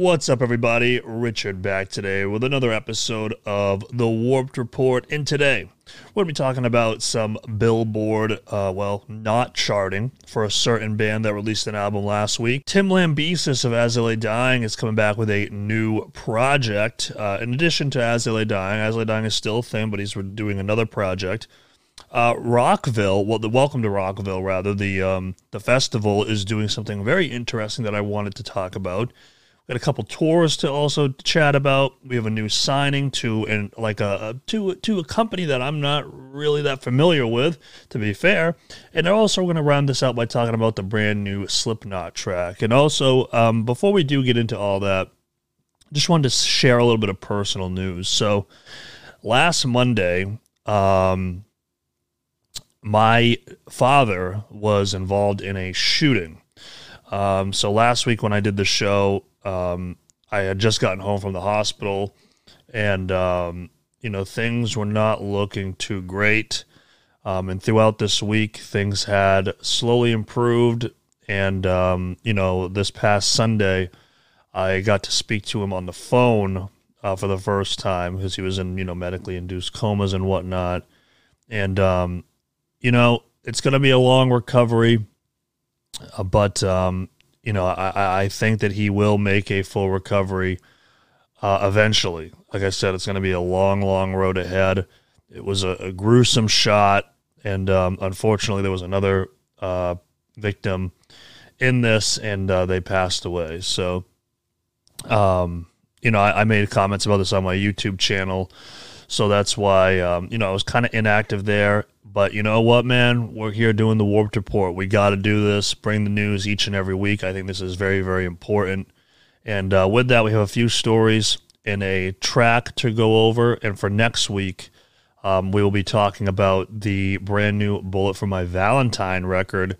What's up, everybody? Richard back today with another episode of The Warped Report. And today, we're going to be talking about some Billboard, uh, well, not charting for a certain band that released an album last week. Tim Lambesis of As Dying is coming back with a new project. Uh, in addition to As Dying, As Dying is still a thing, but he's doing another project. Uh, Rockville, well, the Welcome to Rockville, rather the um, the festival is doing something very interesting that I wanted to talk about. Got a couple tours to also chat about. We have a new signing to and like a, to to a company that I'm not really that familiar with, to be fair. And also going to round this out by talking about the brand new Slipknot track. And also, um, before we do get into all that, just wanted to share a little bit of personal news. So last Monday. Um, my father was involved in a shooting. Um, so last week when I did the show, um, I had just gotten home from the hospital, and um, you know things were not looking too great. Um, and throughout this week, things had slowly improved. And um, you know, this past Sunday, I got to speak to him on the phone uh, for the first time because he was in you know medically induced comas and whatnot. And um, you know, it's going to be a long recovery, uh, but um, you know, I, I think that he will make a full recovery uh, eventually. Like I said, it's going to be a long, long road ahead. It was a, a gruesome shot, and um, unfortunately, there was another uh, victim in this, and uh, they passed away. So, um, you know, I, I, made comments about this on my YouTube channel, so that's why um, you know I was kind of inactive there. But you know what, man? We're here doing the Warped Report. We got to do this, bring the news each and every week. I think this is very, very important. And uh, with that, we have a few stories and a track to go over. And for next week, um, we will be talking about the brand new Bullet for My Valentine record.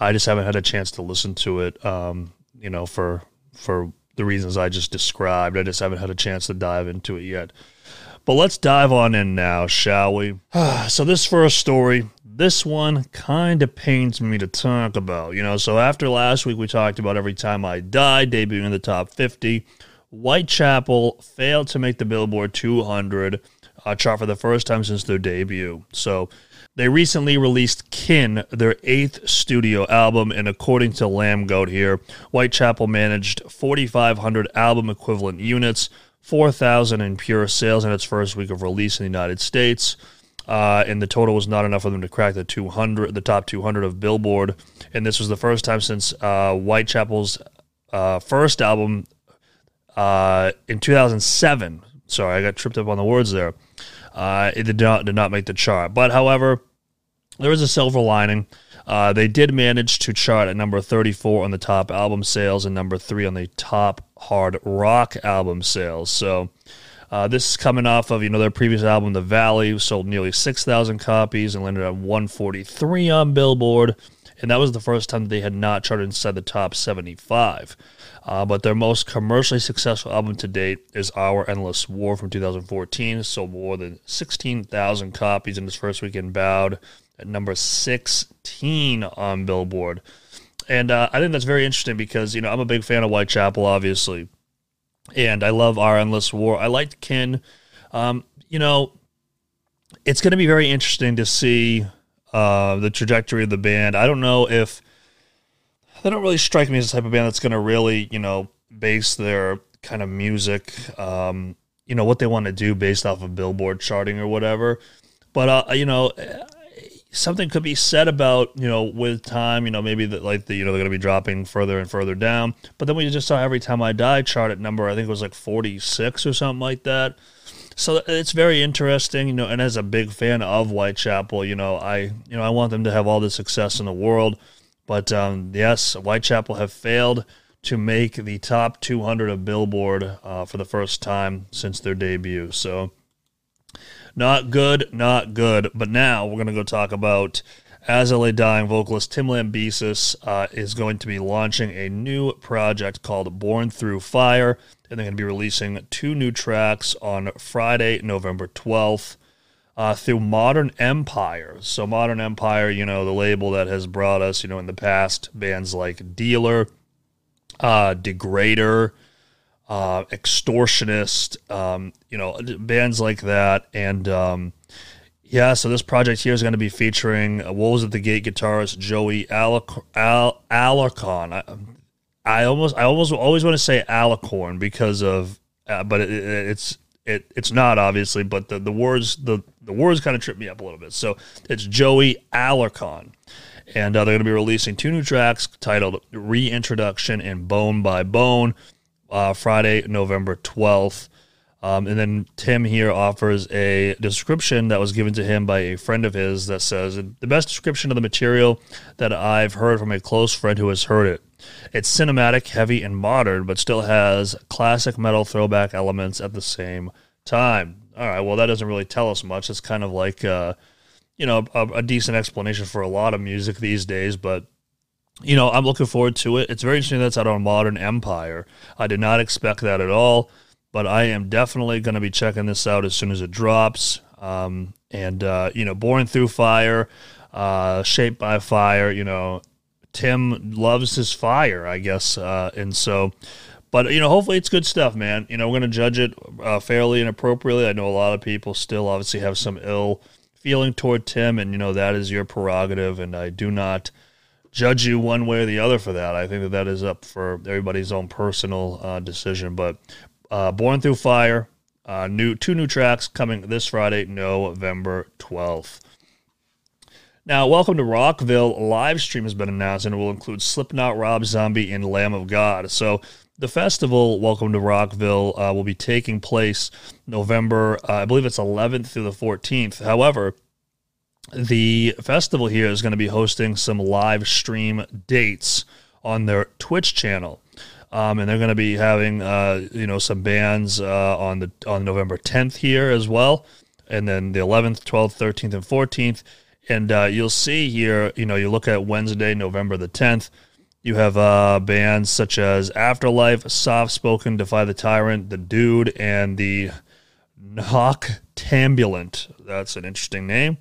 I just haven't had a chance to listen to it, um, you know, for for the reasons I just described. I just haven't had a chance to dive into it yet. But let's dive on in now, shall we? so, this first story, this one kind of pains me to talk about. You know, so after last week, we talked about Every Time I Die debuting in the top 50. Whitechapel failed to make the Billboard 200 uh, chart for the first time since their debut. So, they recently released Kin, their eighth studio album, and according to Lamb Lambgoat here, Whitechapel managed 4,500 album equivalent units, 4,000 in pure sales in its first week of release in the United States. Uh, and the total was not enough for them to crack the 200, the top 200 of Billboard. And this was the first time since uh, Whitechapel's uh, first album uh, in 2007. Sorry, I got tripped up on the words there. Uh, it did not did not make the chart. But however, there is a silver lining. Uh, they did manage to chart at number 34 on the top album sales and number three on the top hard rock album sales. So uh, this is coming off of you know their previous album, The Valley, sold nearly 6,000 copies and landed at 143 on Billboard, and that was the first time that they had not charted inside the top 75. Uh, but their most commercially successful album to date is Our Endless War from 2014, sold more than 16,000 copies in its first weekend, bowed at number 16 on Billboard. And uh, I think that's very interesting because, you know, I'm a big fan of Whitechapel, obviously. And I love Our Endless War. I liked Kin. Um, you know, it's going to be very interesting to see uh, the trajectory of the band. I don't know if they don't really strike me as the type of band that's going to really, you know, base their kind of music, um, you know, what they want to do based off of Billboard charting or whatever. But uh, you know, something could be said about you know with time you know maybe that like the you know they're going to be dropping further and further down. But then we just saw every time i die chart at number i think it was like 46 or something like that. So it's very interesting you know and as a big fan of whitechapel you know i you know i want them to have all the success in the world but um, yes whitechapel have failed to make the top 200 of billboard uh, for the first time since their debut so not good, not good. But now we're going to go talk about As Lay Dying vocalist Tim Lambesis uh, is going to be launching a new project called Born Through Fire, and they're going to be releasing two new tracks on Friday, November 12th. Uh, through Modern Empire. So, Modern Empire, you know, the label that has brought us, you know, in the past, bands like Dealer, uh, Degrader, uh, Extortionist, um, you know, bands like that. And um, yeah, so this project here is going to be featuring uh, Wolves at the Gate guitarist Joey Alic- Al-. I, I almost, I almost always want to say Alicorn because of, uh, but it, it's it, it's not obviously, but the, the words the the words kind of trip me up a little bit. So it's Joey Alarcon, and uh, they're going to be releasing two new tracks titled "Reintroduction" and "Bone by Bone" uh, Friday, November twelfth. Um, and then Tim here offers a description that was given to him by a friend of his that says the best description of the material that I've heard from a close friend who has heard it. It's cinematic, heavy, and modern, but still has classic metal throwback elements at the same time. All right, well, that doesn't really tell us much. It's kind of like, uh, you know, a, a decent explanation for a lot of music these days, but you know, I'm looking forward to it. It's very interesting that's out on Modern Empire. I did not expect that at all but I am definitely going to be checking this out as soon as it drops. Um, and uh, you know, Born Through Fire, uh, Shaped by Fire. You know, Tim loves his fire, I guess, uh, and so. But you know, hopefully it's good stuff, man. You know, we're going to judge it uh, fairly and appropriately. I know a lot of people still obviously have some ill feeling toward Tim, and you know that is your prerogative, and I do not judge you one way or the other for that. I think that that is up for everybody's own personal uh, decision. But uh, Born Through Fire, uh, new two new tracks coming this Friday, November 12th. Now, welcome to Rockville. live stream has been announced and it will include Slipknot, Rob Zombie, and Lamb of God. So, the festival, Welcome to Rockville, uh, will be taking place November, uh, I believe it's 11th through the 14th. However, the festival here is going to be hosting some live stream dates on their Twitch channel. Um, and they're going to be having uh, you know some bands uh, on the on November 10th here as well, and then the 11th, 12th, 13th, and 14th. And uh, you'll see here, you know, you look at Wednesday, November the 10th. You have uh, bands such as Afterlife, Soft Spoken, Defy the Tyrant, The Dude, and the Noctambulant. That's an interesting name.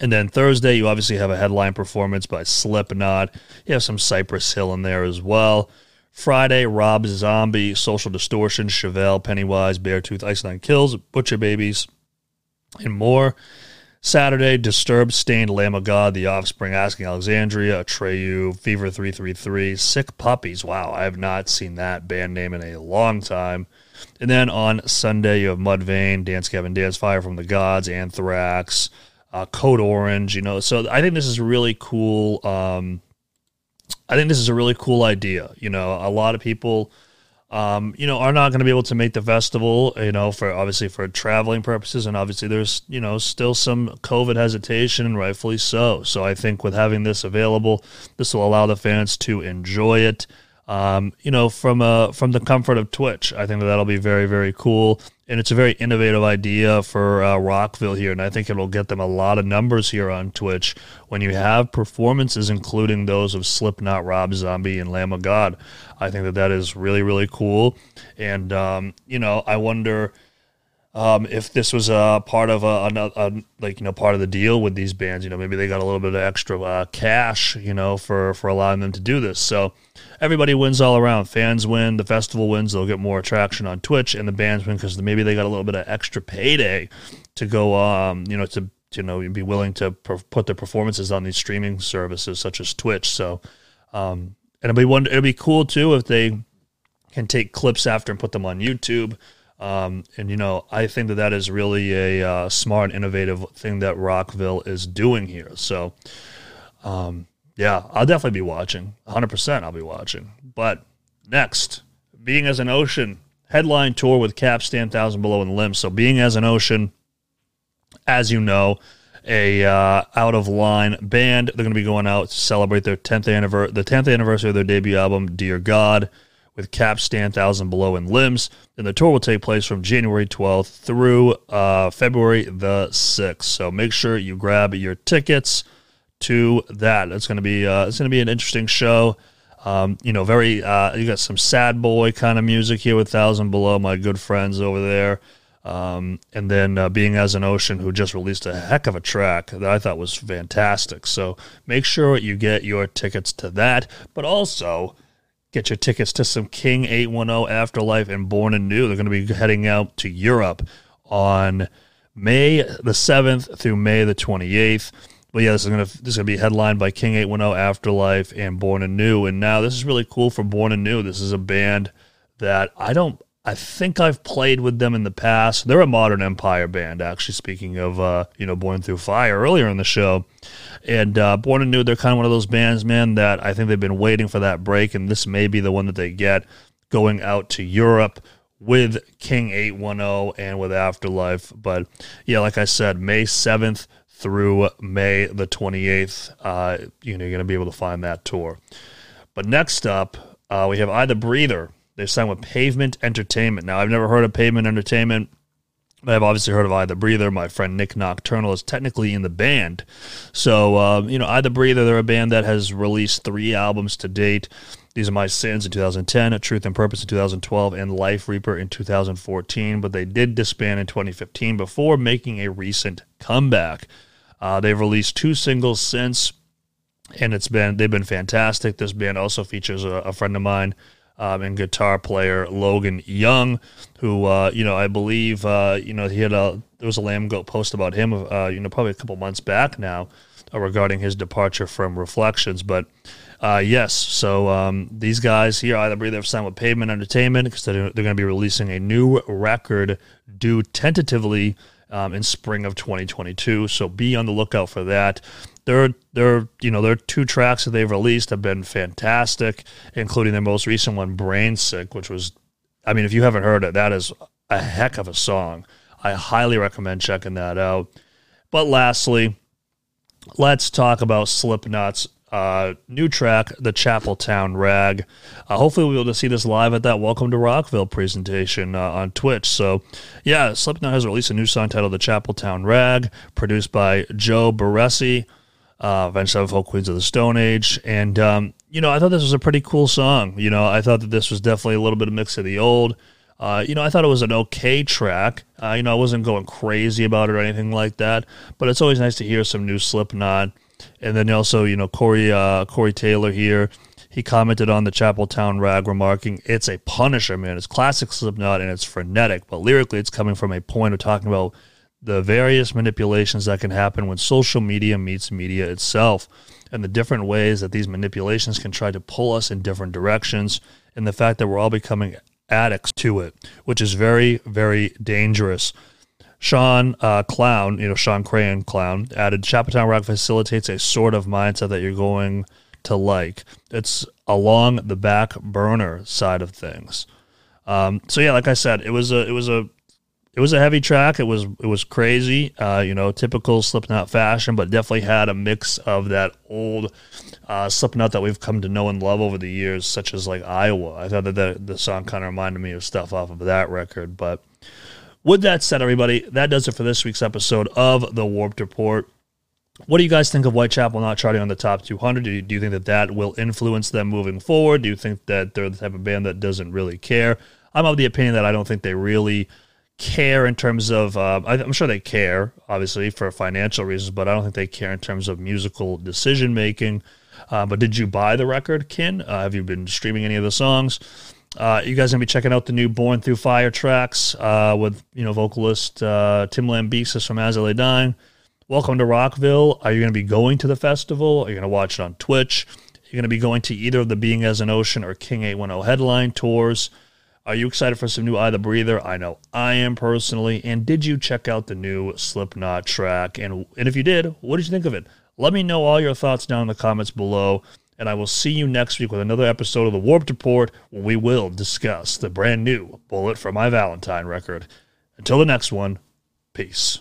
And then Thursday, you obviously have a headline performance by Slipknot. You have some Cypress Hill in there as well. Friday, Rob Zombie, Social Distortion, Chevelle, Pennywise, Beartooth, Ice Nine Kills, Butcher Babies, and more. Saturday, Disturbed, Staind, Lamb of God, The Offspring, Asking Alexandria, Atreyu, Fever 333, Sick Puppies. Wow, I have not seen that band name in a long time. And then on Sunday, you have Mudvayne, Dance Gavin Dance, Fire from the Gods, Anthrax, uh, Code Orange. You know, so I think this is really cool. Um, I think this is a really cool idea. You know, a lot of people, um, you know, are not going to be able to make the festival, you know, for obviously for traveling purposes. And obviously there's, you know, still some COVID hesitation and rightfully so. So I think with having this available, this will allow the fans to enjoy it. Um, you know, from uh, from the comfort of Twitch, I think that that'll be very, very cool and it's a very innovative idea for uh, Rockville here, and I think it'll get them a lot of numbers here on Twitch when you have performances, including those of Slipknot, Rob Zombie, and Lamb of God. I think that that is really really cool, and um, you know I wonder. Um, if this was a part of a, a, a, like you know part of the deal with these bands, you know maybe they got a little bit of extra uh, cash, you know, for for allowing them to do this. So everybody wins all around. Fans win, the festival wins, they'll get more attraction on Twitch, and the bands win because maybe they got a little bit of extra payday to go, um, you know, to you know be willing to per- put their performances on these streaming services such as Twitch. So, um, and it'll be one. It'll be cool too if they can take clips after and put them on YouTube. Um, and you know, I think that that is really a uh, smart, innovative thing that Rockville is doing here. So, um, yeah, I'll definitely be watching. 100% I'll be watching. But next, Being as an Ocean headline tour with Capstan Thousand Below and Limb. So Being as an Ocean, as you know, a uh, out of line band. They're going to be going out to celebrate their 10th anniversary, the 10th anniversary of their debut album, Dear God, with Capstan Thousand Below and Limbs. And the tour will take place from January 12th through uh, February the 6th. So make sure you grab your tickets to that. It's going to be uh, it's going to be an interesting show. Um, you know, very uh, you got some sad boy kind of music here with Thousand Below, my good friends over there. Um, and then uh, being as an ocean, who just released a heck of a track that I thought was fantastic. So make sure you get your tickets to that, but also get your tickets to some King 810 Afterlife and Born Anew. They're going to be heading out to Europe on May the 7th through May the 28th. But yeah, this is gonna this is gonna be headlined by King 810 Afterlife and Born Anew. And now this is really cool for Born Anew. This is a band that I don't I think I've played with them in the past. They're a modern empire band, actually. Speaking of, uh, you know, Born Through Fire earlier in the show, and uh, Born Anew, they're kind of one of those bands, man, that I think they've been waiting for that break, and this may be the one that they get going out to Europe with King 810 and with Afterlife. But yeah, like I said, May 7th through May the 28th, uh, you know, you're going to be able to find that tour. But next up, uh, we have I the Breather. They signed with Pavement Entertainment. Now, I've never heard of Pavement Entertainment. But I've obviously heard of I the Breather. My friend Nick Nocturnal is technically in the band. So, uh, you know, I the Breather, they're a band that has released three albums to date. These are My Sins in 2010, Truth and Purpose in 2012, and Life Reaper in 2014. But they did disband in 2015 before making a recent comeback. Uh, they've released two singles since, and it's been they've been fantastic. This band also features a, a friend of mine um, and guitar player Logan Young, who uh, you know I believe uh, you know he had a there was a Lambgoat post about him uh, you know probably a couple months back now uh, regarding his departure from Reflections, but. Uh, yes, so um, these guys here, either breathe have signed with Pavement Entertainment because they're, they're going to be releasing a new record due tentatively um, in spring of 2022. So be on the lookout for that. Their their you know their two tracks that they've released have been fantastic, including their most recent one, "Brain Sick," which was, I mean, if you haven't heard it, that is a heck of a song. I highly recommend checking that out. But lastly, let's talk about Slipknot's uh, new track, the Chapeltown Rag. Uh, hopefully, we'll be able to see this live at that Welcome to Rockville presentation uh, on Twitch. So, yeah, Slipknot has released a new song titled The Chapeltown Rag, produced by Joe Barresi, uh, Avenged Sevenfold Queens of the Stone Age. And, um, you know, I thought this was a pretty cool song. You know, I thought that this was definitely a little bit of mix of the old. Uh, you know, I thought it was an okay track. Uh, you know, I wasn't going crazy about it or anything like that, but it's always nice to hear some new Slipknot. And then also, you know, Corey uh, Corey Taylor here, he commented on the Chapeltown rag, remarking, "It's a Punisher, man. It's classic Slipknot and it's frenetic, but lyrically, it's coming from a point of talking about the various manipulations that can happen when social media meets media itself, and the different ways that these manipulations can try to pull us in different directions, and the fact that we're all becoming addicts to it, which is very, very dangerous." Shawn uh, Clown, you know, Shawn Crahan Clown, added Chapeltown Rag facilitates a sort of mindset that you're going to like. It's along the back burner side of things. Um, so yeah, like I said, it was a it was a it was a heavy track. It was it was crazy, uh, you know, typical Slipknot fashion, but definitely had a mix of that old uh, Slipknot that we've come to know and love over the years, such as like Iowa. I thought that the, the song kind of reminded me of stuff off of that record, but with that said, everybody, that does it for this week's episode of the Warped Report. What do you guys think of Whitechapel not charting on the top 200? Do you, do you think that that will influence them moving forward? Do you think that they're the type of band that doesn't really care? I'm of the opinion that I don't think they really care in terms of. Uh, I'm sure they care, obviously, for financial reasons, but I don't think they care in terms of musical decision making. Uh, but did you buy the record, Kin? Uh, have you been streaming any of the songs? Uh, you guys gonna be checking out the new "Born Through Fire" tracks uh, with you know vocalist uh, Tim Lambesis from As I Dying. Welcome to Rockville. Are you gonna be going to the festival? Are you gonna watch it on Twitch? You're gonna be going to either of the Being as an Ocean or King 810 headline tours. Are you excited for some new I the Breather? I know I am personally. And did you check out the new Slipknot track? And and if you did, what did you think of it? Let me know all your thoughts down in the comments below and I will see you next week with another episode of the Warped Report where we will discuss the brand new Bullet for My Valentine record. Until the next one, peace.